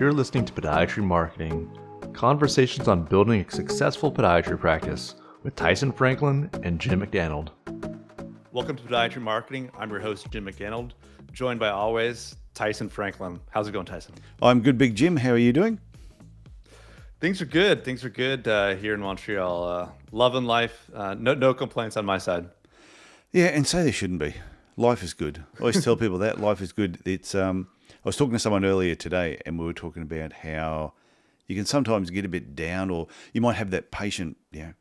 You're listening to Podiatry Marketing Conversations on Building a Successful Podiatry Practice with Tyson Franklin and Jim McDaniel. Welcome to Podiatry Marketing. I'm your host, Jim McDaniel, joined by always Tyson Franklin. How's it going, Tyson? I'm good, Big Jim. How are you doing? Things are good. Things are good uh, here in Montreal. Uh, loving life. Uh, no, no complaints on my side. Yeah, and say there shouldn't be. Life is good. I always tell people that life is good. It's um, I was talking to someone earlier today, and we were talking about how you can sometimes get a bit down, or you might have that patient. You know,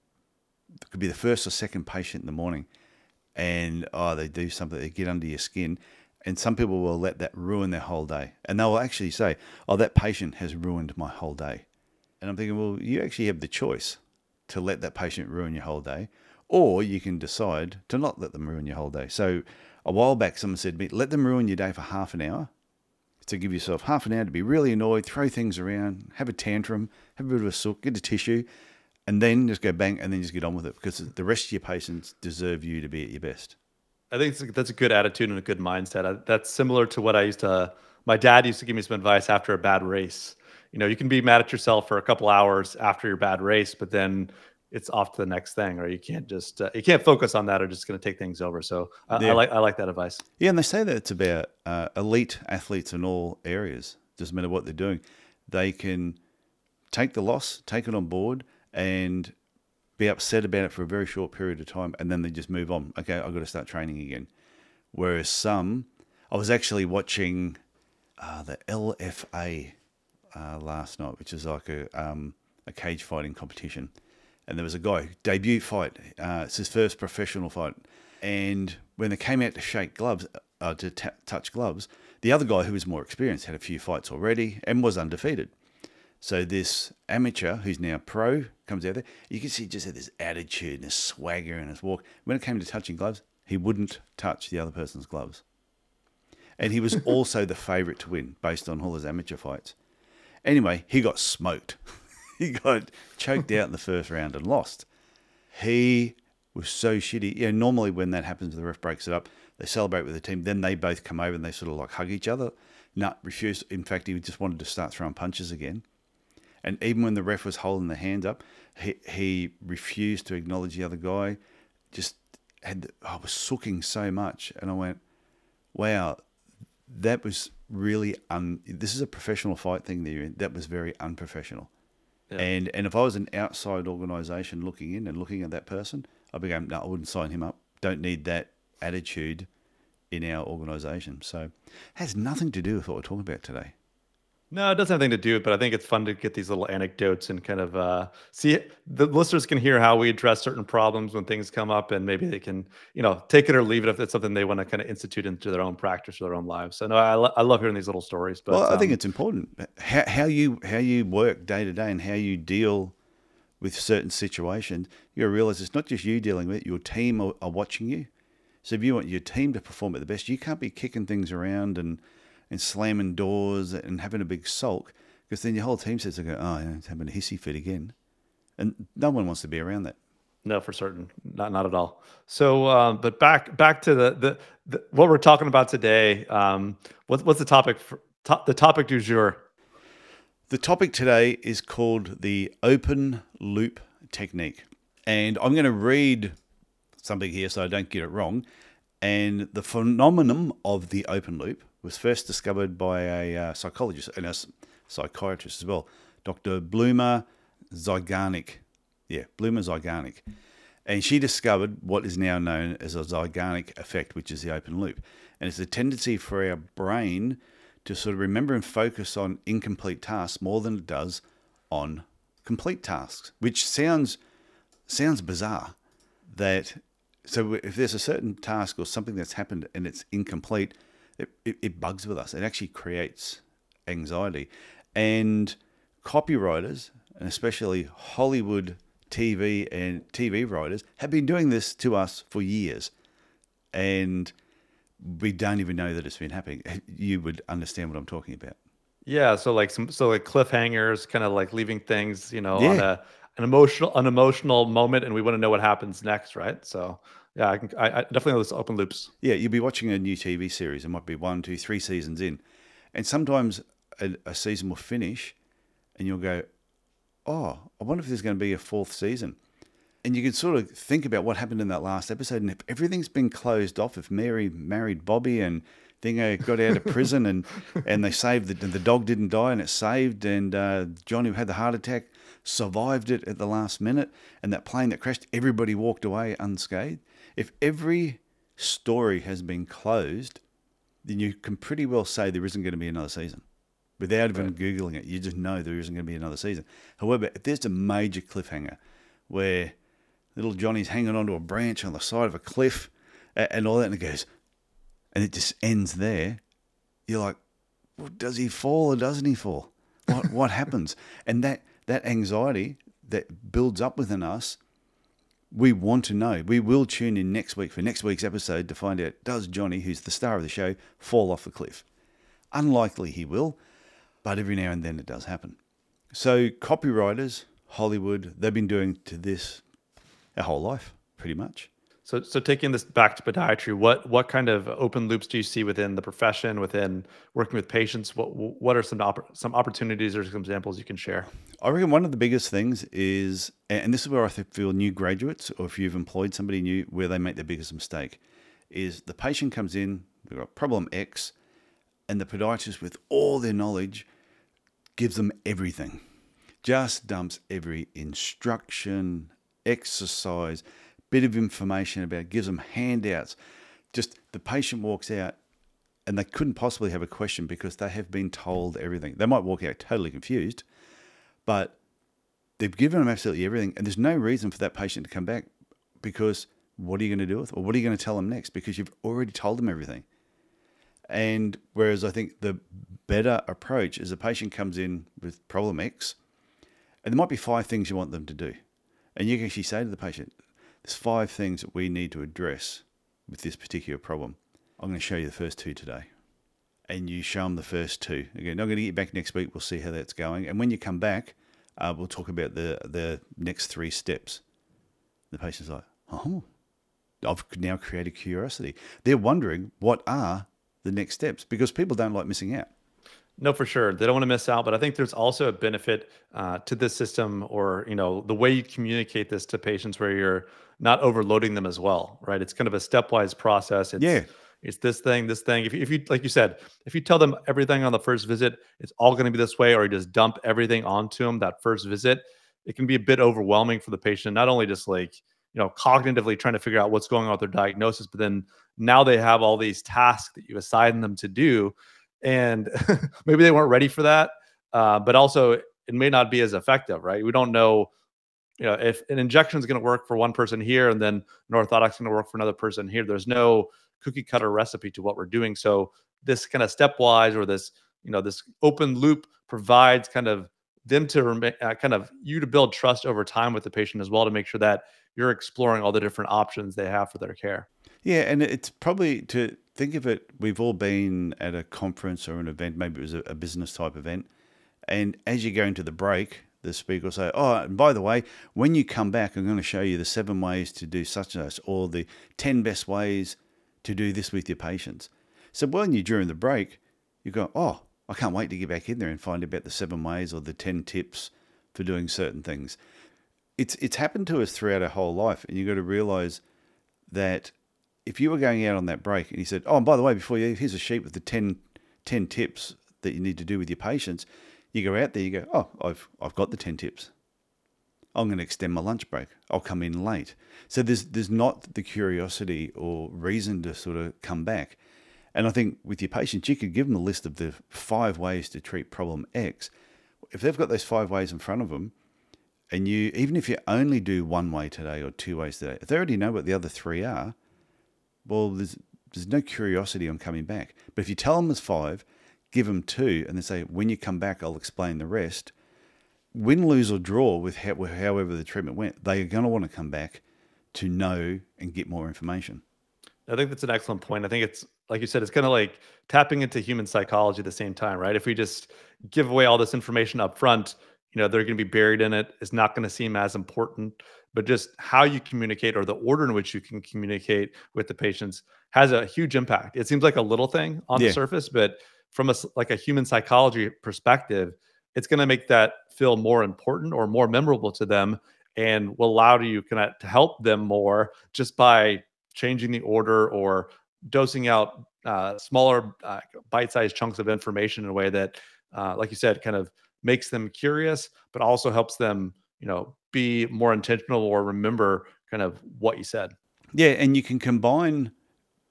it could be the first or second patient in the morning, and oh, they do something, they get under your skin, and some people will let that ruin their whole day, and they will actually say, "Oh, that patient has ruined my whole day," and I'm thinking, well, you actually have the choice to let that patient ruin your whole day, or you can decide to not let them ruin your whole day. So a while back, someone said to me, let them ruin your day for half an hour. To give yourself half an hour to be really annoyed, throw things around, have a tantrum, have a bit of a sook, get a tissue, and then just go bang and then just get on with it because the rest of your patients deserve you to be at your best. I think that's a good attitude and a good mindset. That's similar to what I used to. My dad used to give me some advice after a bad race. You know, you can be mad at yourself for a couple hours after your bad race, but then it's off to the next thing, or you can't just uh, you can't focus on that, or just going to take things over. So I, yeah. I, like I like that advice. Yeah, and they say that it's about uh, elite athletes in all areas. Doesn't matter what they're doing, they can take the loss, take it on board, and be upset about it for a very short period of time, and then they just move on. Okay, I've got to start training again. Whereas some, I was actually watching uh, the LFA uh, last night, which is like a um, a cage fighting competition and there was a guy debut fight. Uh, it's his first professional fight, and when they came out to shake gloves, uh, to t- touch gloves, the other guy who was more experienced had a few fights already and was undefeated. So this amateur who's now pro comes out there. You can see just had this attitude and this swagger in his walk. When it came to touching gloves, he wouldn't touch the other person's gloves. And he was also the favourite to win based on all his amateur fights. Anyway, he got smoked. he got choked out in the first round and lost. He was so shitty. Yeah, normally when that happens, the ref breaks it up. They celebrate with the team. Then they both come over and they sort of like hug each other. No, refused. In fact, he just wanted to start throwing punches again. And even when the ref was holding the hands up, he, he refused to acknowledge the other guy. Just had, I was sooking so much. And I went, wow, that was really un. This is a professional fight thing in. That was very unprofessional. Yeah. And and if I was an outside organisation looking in and looking at that person, I'd be going, no, I wouldn't sign him up. Don't need that attitude in our organisation. So has nothing to do with what we're talking about today. No, it doesn't have anything to do with it, but I think it's fun to get these little anecdotes and kind of uh, see the listeners can hear how we address certain problems when things come up, and maybe they can, you know, take it or leave it if it's something they want to kind of institute into their own practice or their own lives. So no, I, lo- I love hearing these little stories. But well, I um, think it's important how, how you how you work day to day and how you deal with certain situations. You realize it's not just you dealing with it; your team are, are watching you. So if you want your team to perform at the best, you can't be kicking things around and and slamming doors and having a big sulk because then your whole team says, go, oh, yeah, it's having a hissy fit again. And no one wants to be around that. No, for certain, not not at all. So, um, but back back to the, the, the what we're talking about today. Um, what, what's the topic? For, to, the topic du jour. The topic today is called the open loop technique, and I'm going to read something here so I don't get it wrong. And the phenomenon of the open loop was first discovered by a uh, psychologist and a psychiatrist as well, Dr. Bluma Zeigarnik. Yeah, Bluma Zeigarnik. And she discovered what is now known as a Zeigarnik effect, which is the open loop. And it's a tendency for our brain to sort of remember and focus on incomplete tasks more than it does on complete tasks, which sounds sounds bizarre. That so if there's a certain task or something that's happened and it's incomplete, it, it, it bugs with us. It actually creates anxiety. And copywriters, and especially Hollywood TV and TV writers, have been doing this to us for years. And we don't even know that it's been happening. You would understand what I'm talking about. Yeah, so like some so like cliffhangers, kind of like leaving things, you know, yeah. on a an emotional an emotional moment, and we want to know what happens next, right? So yeah, I, can, I, I definitely know open loops. Yeah, you'll be watching a new TV series. It might be one, two, three seasons in, and sometimes a, a season will finish, and you'll go, "Oh, I wonder if there's going to be a fourth season." And you can sort of think about what happened in that last episode, and if everything's been closed off, if Mary married Bobby and Dingo got out of prison and, and they saved the, the dog didn't die and it saved, and uh, Johnny had the heart attack, survived it at the last minute, and that plane that crashed, everybody walked away unscathed. If every story has been closed, then you can pretty well say there isn't going to be another season. Without even Googling it, you just know there isn't going to be another season. However, if there's a major cliffhanger where little Johnny's hanging onto a branch on the side of a cliff and all that, and it goes, and it just ends there, you're like, well, does he fall or doesn't he fall? What what happens? And that that anxiety that builds up within us, we want to know. We will tune in next week for next week's episode to find out does Johnny, who's the star of the show, fall off the cliff? Unlikely he will, but every now and then it does happen. So copywriters, Hollywood, they've been doing to this our whole life, pretty much. So, so taking this back to podiatry, what what kind of open loops do you see within the profession, within working with patients? What what are some some opportunities or some examples you can share? I reckon one of the biggest things is, and this is where I feel new graduates, or if you've employed somebody new, where they make their biggest mistake, is the patient comes in, they've got problem X, and the podiatrist, with all their knowledge, gives them everything, just dumps every instruction, exercise bit of information about gives them handouts. Just the patient walks out and they couldn't possibly have a question because they have been told everything. They might walk out totally confused, but they've given them absolutely everything. And there's no reason for that patient to come back because what are you going to do with, or what are you going to tell them next? Because you've already told them everything. And whereas I think the better approach is a patient comes in with problem X, and there might be five things you want them to do. And you can actually say to the patient, there's five things that we need to address with this particular problem. I'm going to show you the first two today. And you show them the first two. Again, I'm going to get you back next week. We'll see how that's going. And when you come back, uh, we'll talk about the, the next three steps. The patient's like, oh, I've now created curiosity. They're wondering what are the next steps because people don't like missing out. No, for sure. They don't want to miss out, but I think there's also a benefit uh, to this system, or you know, the way you communicate this to patients, where you're not overloading them as well, right? It's kind of a stepwise process. It's, Yeah. it's this thing, this thing. If you, if you, like you said, if you tell them everything on the first visit, it's all going to be this way, or you just dump everything onto them that first visit, it can be a bit overwhelming for the patient. Not only just like you know, cognitively trying to figure out what's going on with their diagnosis, but then now they have all these tasks that you assign them to do and maybe they weren't ready for that. Uh, but also, it may not be as effective, right? We don't know, you know, if an injection is going to work for one person here and then an orthotics going to work for another person here. There's no cookie cutter recipe to what we're doing. So this kind of stepwise or this, you know, this open loop provides kind of them to remain uh, kind of you to build trust over time with the patient as well to make sure that you're exploring all the different options they have for their care. Yeah, and it's probably to think of it, we've all been at a conference or an event, maybe it was a, a business type event. And as you go into the break, the speaker will say, Oh, and by the way, when you come back, I'm going to show you the seven ways to do such and such, or the 10 best ways to do this with your patients. So when you're during the break, you go, Oh, I can't wait to get back in there and find about the seven ways or the 10 tips for doing certain things. It's, it's happened to us throughout our whole life. And you've got to realize that if you were going out on that break and he said, Oh, and by the way, before you here's a sheet with the 10, 10 tips that you need to do with your patients. You go out there, you go, Oh, I've, I've got the 10 tips. I'm going to extend my lunch break. I'll come in late. So there's, there's not the curiosity or reason to sort of come back. And I think with your patients, you could give them a list of the five ways to treat problem X. If they've got those five ways in front of them, and you, even if you only do one way today or two ways today, if they already know what the other three are, well, there's there's no curiosity on coming back. But if you tell them there's five, give them two, and then say, when you come back, I'll explain the rest. Win, lose, or draw with how, however the treatment went, they are going to want to come back to know and get more information. I think that's an excellent point. I think it's like you said, it's kind of like tapping into human psychology at the same time, right? If we just give away all this information up front, you know, they're going to be buried in it. It's not going to seem as important but just how you communicate or the order in which you can communicate with the patients has a huge impact. It seems like a little thing on Yeah. the surface, but from a like a human psychology perspective, it's going to make that feel more important or more memorable to them and will allow you to help them more just by changing the order or dosing out uh, smaller uh, bite-sized chunks of information in a way that uh, like you said kind of makes them curious but also helps them you know be more intentional or remember kind of what you said. Yeah and you can combine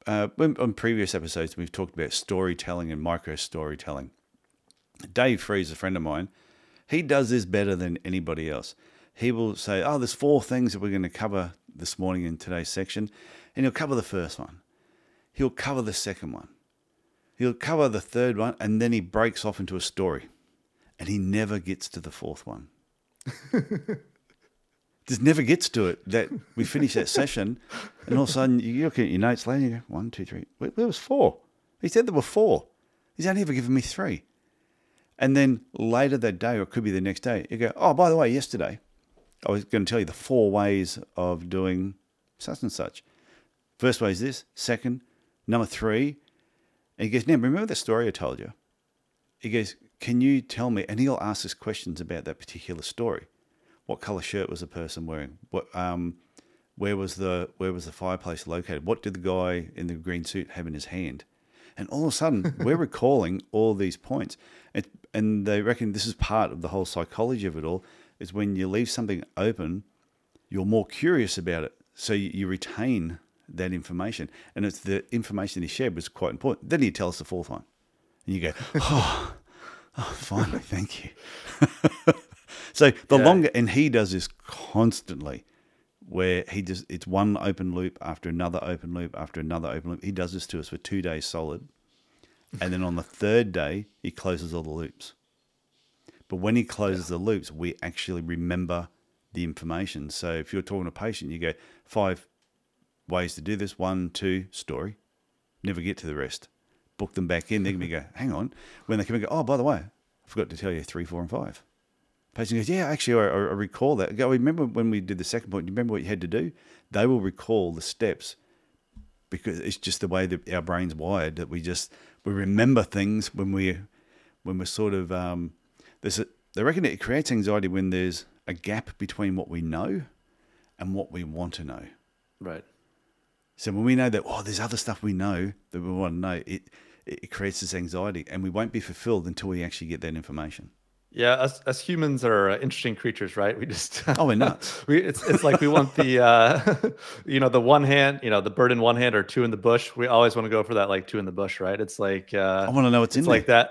uh, on previous episodes we've talked about storytelling and micro storytelling Dave Frees a friend of mine he does this better than anybody else. He will say oh there's four things that we're going to cover this morning in today's section and he'll cover the first one. He'll cover the second one. He'll cover the third one and then he breaks off into a story and he never gets to the fourth one just never gets to it. That we finish that session, and all of a sudden you look at your notes later, you go one, two, three. Where, was four? He said there were four. He's only ever given me three. And then later that day, or it could be the next day, you go, oh, by the way, yesterday I was going to tell you the four ways of doing such and such. First way is this. Second, number three. And he goes, now remember the story I told you? He goes, can you tell me? And he'll ask us questions about that particular story. What color shirt was the person wearing? What um, where was the where was the fireplace located? What did the guy in the green suit have in his hand? And all of a sudden, we're recalling all these points, and, and they reckon this is part of the whole psychology of it all. Is when you leave something open, you're more curious about it, so you, you retain that information, and it's the information he shared was quite important. Then he tells us the fourth one, and you go, oh. Oh, finally, thank you. so the yeah. longer, and he does this constantly, where he just it's one open loop after another open loop after another open loop. He does this to us for two days solid, and then on the third day he closes all the loops. But when he closes yeah. the loops, we actually remember the information. So if you're talking to a patient, you go five ways to do this: one, two, story. Never get to the rest book them back in, they're going to go, hang on. When they come and go, oh, by the way, I forgot to tell you three, four, and five. Patient goes, yeah, actually, I, I recall that. I go, remember when we did the second point? Do you remember what you had to do? They will recall the steps because it's just the way that our brain's wired that we just we remember things when we when we're sort of um, there's a, they reckon it creates anxiety when there's a gap between what we know and what we want to know. Right. So when we know that oh, there's other stuff we know that we want to know, it it creates this anxiety, and we won't be fulfilled until we actually get that information. Yeah, us, us humans are uh, interesting creatures, right? We just oh, we're nuts. we it's it's like we want the uh, you know the one hand, you know the bird in one hand or two in the bush. We always want to go for that like two in the bush, right? It's like uh, I want to know what's it's in like there. that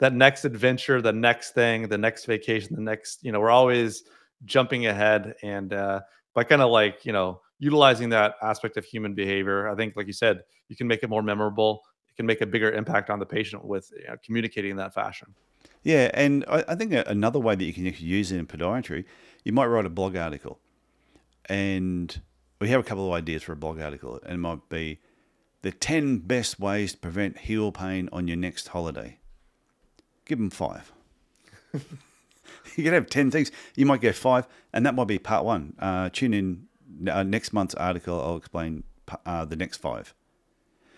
that next adventure, the next thing, the next vacation, the next you know we're always jumping ahead, and uh, by kind of like you know utilizing that aspect of human behavior, I think like you said, you can make it more memorable It can make a bigger impact on the patient with you know, communicating in that fashion. Yeah, and I, I think another way that you can actually use it in podiatry, you might write a blog article, and we have a couple of ideas for a blog article, and it might be the ten best ways to prevent heel pain on your next holiday. Give them five. you can have 10 things. You might go five, and that might be part one. Uh, tune in uh, next month's article. I'll explain uh, the next five.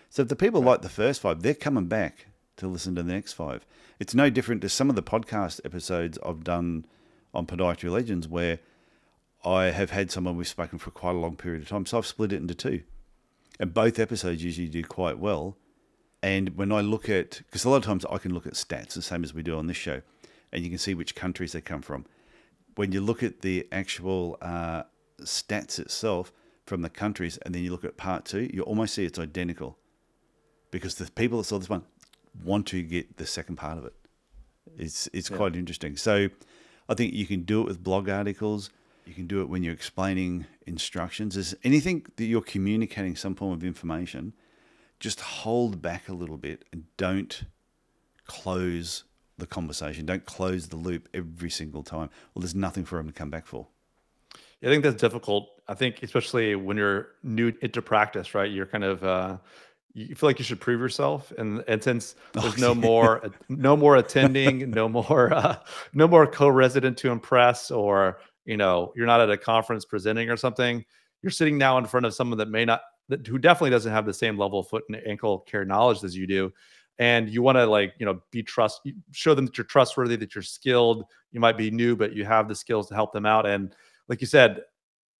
So if the people right. like the first five, they're coming back to listen to the next five. It's no different to some of the podcast episodes I've done on Podiatry Legends where I have had someone we've spoken for quite a long period of time. So I've split it into two. And both episodes usually do quite well. And when I look at, because a lot of times I can look at stats, the same as we do on this show, and you can see which countries they come from. When you look at the actual uh, stats itself from the countries, and then you look at part two, you almost see it's identical because the people that saw this one want to get the second part of it. It's it's yeah. quite interesting. So I think you can do it with blog articles. You can do it when you're explaining instructions. Is anything that you're communicating some form of information, just hold back a little bit and don't close the conversation. Don't close the loop every single time. Well, there's nothing for them to come back for. Yeah, I think that's difficult. I think especially when you're new into practice, right? You're kind of uh, you feel like you should prove yourself and and since there's no more no more attending no more uh, no more co-resident to impress or you know you're not at a conference presenting or something you're sitting now in front of someone that may not that, who definitely doesn't have the same level of foot and ankle care knowledge as you do. And you want to like you know be trust show them that you're trustworthy that you're skilled. You might be new but you have the skills to help them out. And like you said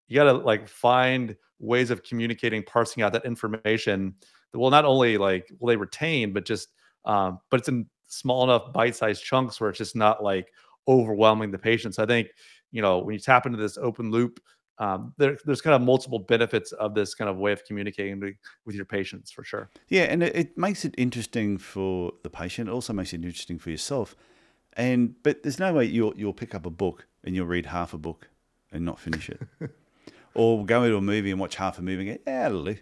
you got to like find ways of communicating parsing out that information will not only like will they retain but just um but it's in small enough bite-sized chunks where it's just not like overwhelming the patient so i think you know when you tap into this open loop um, there, there's kind of multiple benefits of this kind of way of communicating with your patients for sure. Yeah, and it, it makes it interesting for the patient. It also makes it interesting for yourself. And but there's no way you'll you'll pick up a book and you'll read half a book and not finish it, or go into a movie and watch half a movie and go, yeah, do.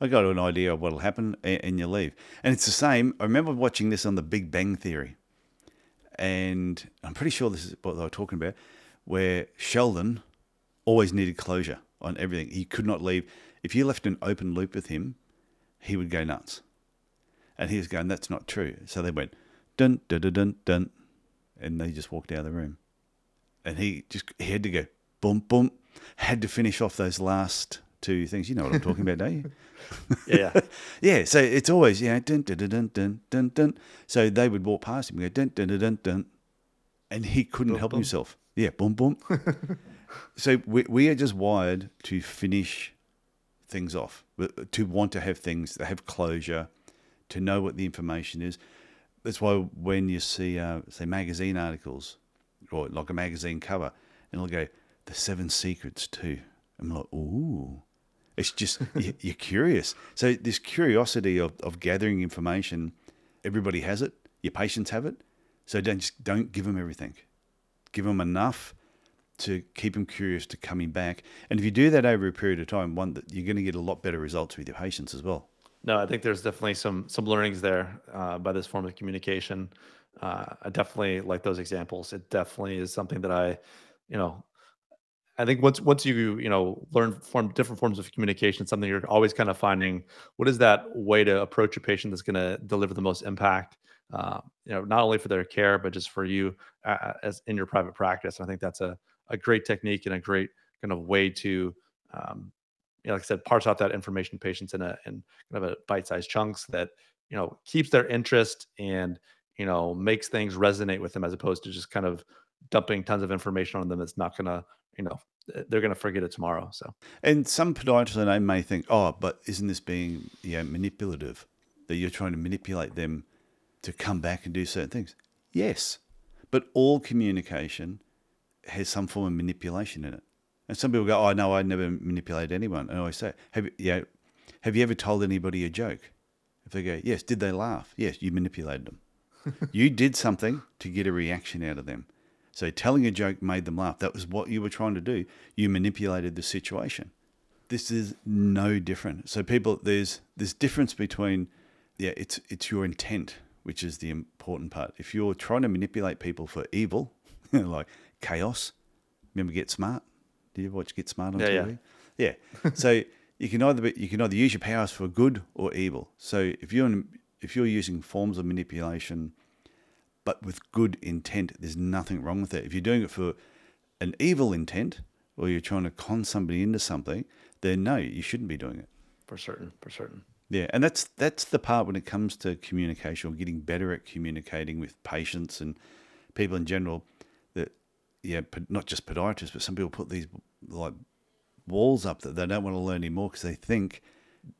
I got an idea of what'll happen, and, you leave. And it's the same. I remember watching this on The Big Bang Theory, and I'm pretty sure this is what they were talking about, where Sheldon always needed closure on everything. He could not leave. If you left an open loop with him, he would go nuts. And he was going, that's not true. So they went, dun, dun, dun, dun, dun. And they just walked out of the room. And he just, he had to go, boom, boom. Had to finish off those last two things. You know what I'm talking about, don't you? Yeah. yeah. So it's always, you know, dun, dun, dun, dun, dun, dun, dun. So they would walk past him and go, dun, dun, dun, dun, dun. And he couldn't Boom, help boom. himself. Yeah, boom, boom. so we, we are just wired to finish things off, to want to have things that have closure, to know what the information is. That's why when you see, uh, say, magazine articles or like a magazine cover, and it'll go, the seven secrets too. I'm like, ooh. It's just, you- you're curious. So this curiosity of, of gathering information, everybody has it. Your patients have it. So don't just don't give them everything. Give them enough to keep them curious to coming back. And if you do that over a period of time, one that you're going to get a lot better results with your patients as well. No, I think there's definitely some some learnings there uh, by this form of communication. Uh, I definitely like those examples. It definitely is something that I, you know, I think once once you you know learn form different forms of communication, something you're always kind of finding what is that way to approach a patient that's going to deliver the most impact. Uh, you know, not only for their care but just for you uh, as in your private practice. I think that's a a great technique and a great kind of way to um, you know, like I said, parse out that information to patients in a in kind of a bite-sized chunks that you know keeps their interest and you know makes things resonate with them as opposed to just kind of dumping tons of information on them that's not gonna you know they're gonna forget it tomorrow. So And some podiatrists I know may think, oh, but isn't this being you know, manipulative? That you're trying to manipulate them to come back and do certain things. Yes, but all communication has some form of manipulation in it. And some people go, oh, no, I never manipulate anyone. And I always say, have, you- you know, have you ever told anybody a joke? If they go, yes, did they laugh? Yes, you manipulated them. you did something to get a reaction out of them. So telling a joke made them laugh. That was what you were trying to do. You manipulated the situation. This is no different. So people, there's this difference between, yeah, it's it's your intent, which is the important part. If you're trying to manipulate people for evil, like KAOS, remember Get Smart? Did you ever watch Get Smart on Yeah, yeah. TV? Yeah. so you can either be, you can either use your powers for good or evil. So if you're if you're using forms of manipulation, but with good intent, there's nothing wrong with it. If you're doing it for an evil intent or you're trying to con somebody into something, then no, you shouldn't be doing it. for certain, for certain. Yeah, and that's that's the part when it comes to communication or getting better at communicating with patients and people in general. That yeah, not just podiatrists, but some people put these like walls up that they don't want to learn anymore because they think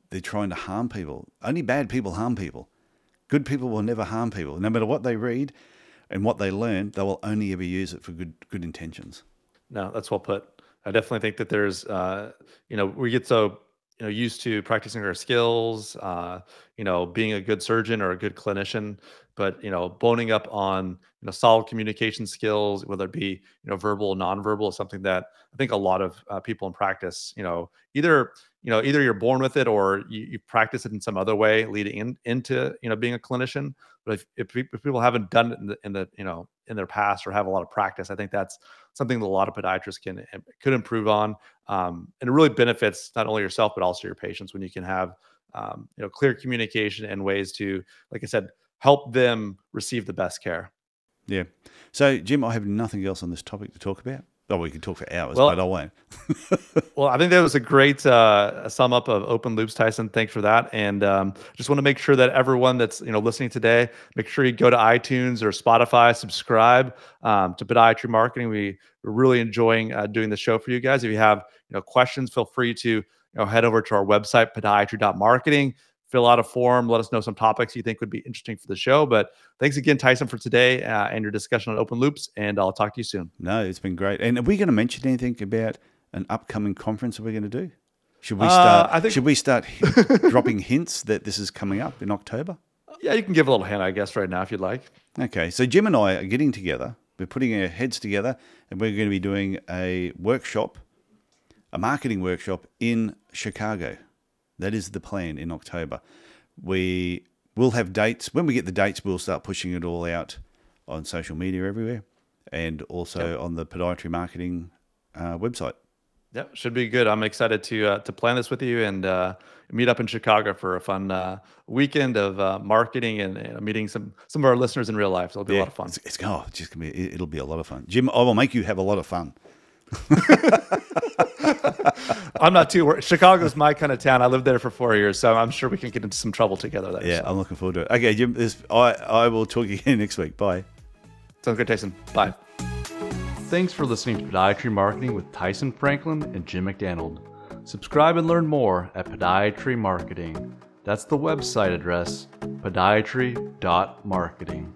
they're trying to harm people. Only bad people harm people. Good people will never harm people. No matter what they read and what they learn, they will only ever use it for good good intentions. No, that's well put. I definitely think that there's, uh, you know, we get so you know used to practicing our skills, uh, you know, being a good surgeon or a good clinician, but you know, boning up on you know solid communication skills, whether it be you know verbal or nonverbal, is something that I think a lot of uh, people in practice, you know, either you know either you're born with it or you, you practice it in some other way leading in, into you know being a clinician. But if, if, if people haven't done it in the, in the you know in their past or have a lot of practice, I think that's something that a lot of podiatrists can could improve on, um, and it really benefits not only yourself but also your patients when you can have um, you know clear communication and ways to, like I said, help them receive the best care. Yeah. So, Jim, I have nothing else on this topic to talk about, Oh, we could talk for hours, Well- but I won't. Well, I think that was a great uh, sum up of open loops, Tyson. Thanks for that. And um, just want to make sure that everyone that's you know listening today, make sure you go to iTunes or Spotify, subscribe um, to Podiatry Marketing. We we're really enjoying uh, doing the show for you guys. If you have you know questions, feel free to you know head over to our website podiatry.marketing. Fill out a form. Let us know some topics you think would be interesting for the show. But thanks again, Tyson, for today uh, and your discussion on open loops. And I'll talk to you soon. No, it's been great. And are we going to mention anything about an upcoming conference that we're going to do? Should we Uh, start? I think- should we start dropping hints that this is coming up in October? Yeah, you can give a little hint, I guess, right now if you'd like. Okay, so Jim and I are getting together. We're putting our heads together, and we're going to be doing a workshop, a marketing workshop in Chicago. That is the plan in October. We will have dates. When we get the dates, we'll start pushing it all out on social media everywhere, and also on the podiatry marketing uh, website. Yeah, should be good. I'm excited to uh, to plan this with you and uh, meet up in Chicago for a fun uh, weekend of uh, marketing and, and meeting some some of our listeners in real life. So It'll be a lot of fun. It's, it's oh, it's just gonna be. It'll be a lot of fun. Jim, I will make you have a lot of fun. I'm not too worried. Chicago's my kind of town. I lived there for four years, so I'm sure we can get into some trouble together there. Yeah, so. I'm looking forward to it. Okay, Jim, this, I I will talk again next week. Bye. sounds good, Tyson. Bye. Thanks for listening to Podiatry Marketing with Tyson Franklin and Jim McDonald. Subscribe and learn more at Podiatry Marketing. That's the website address, podiatry.marketing.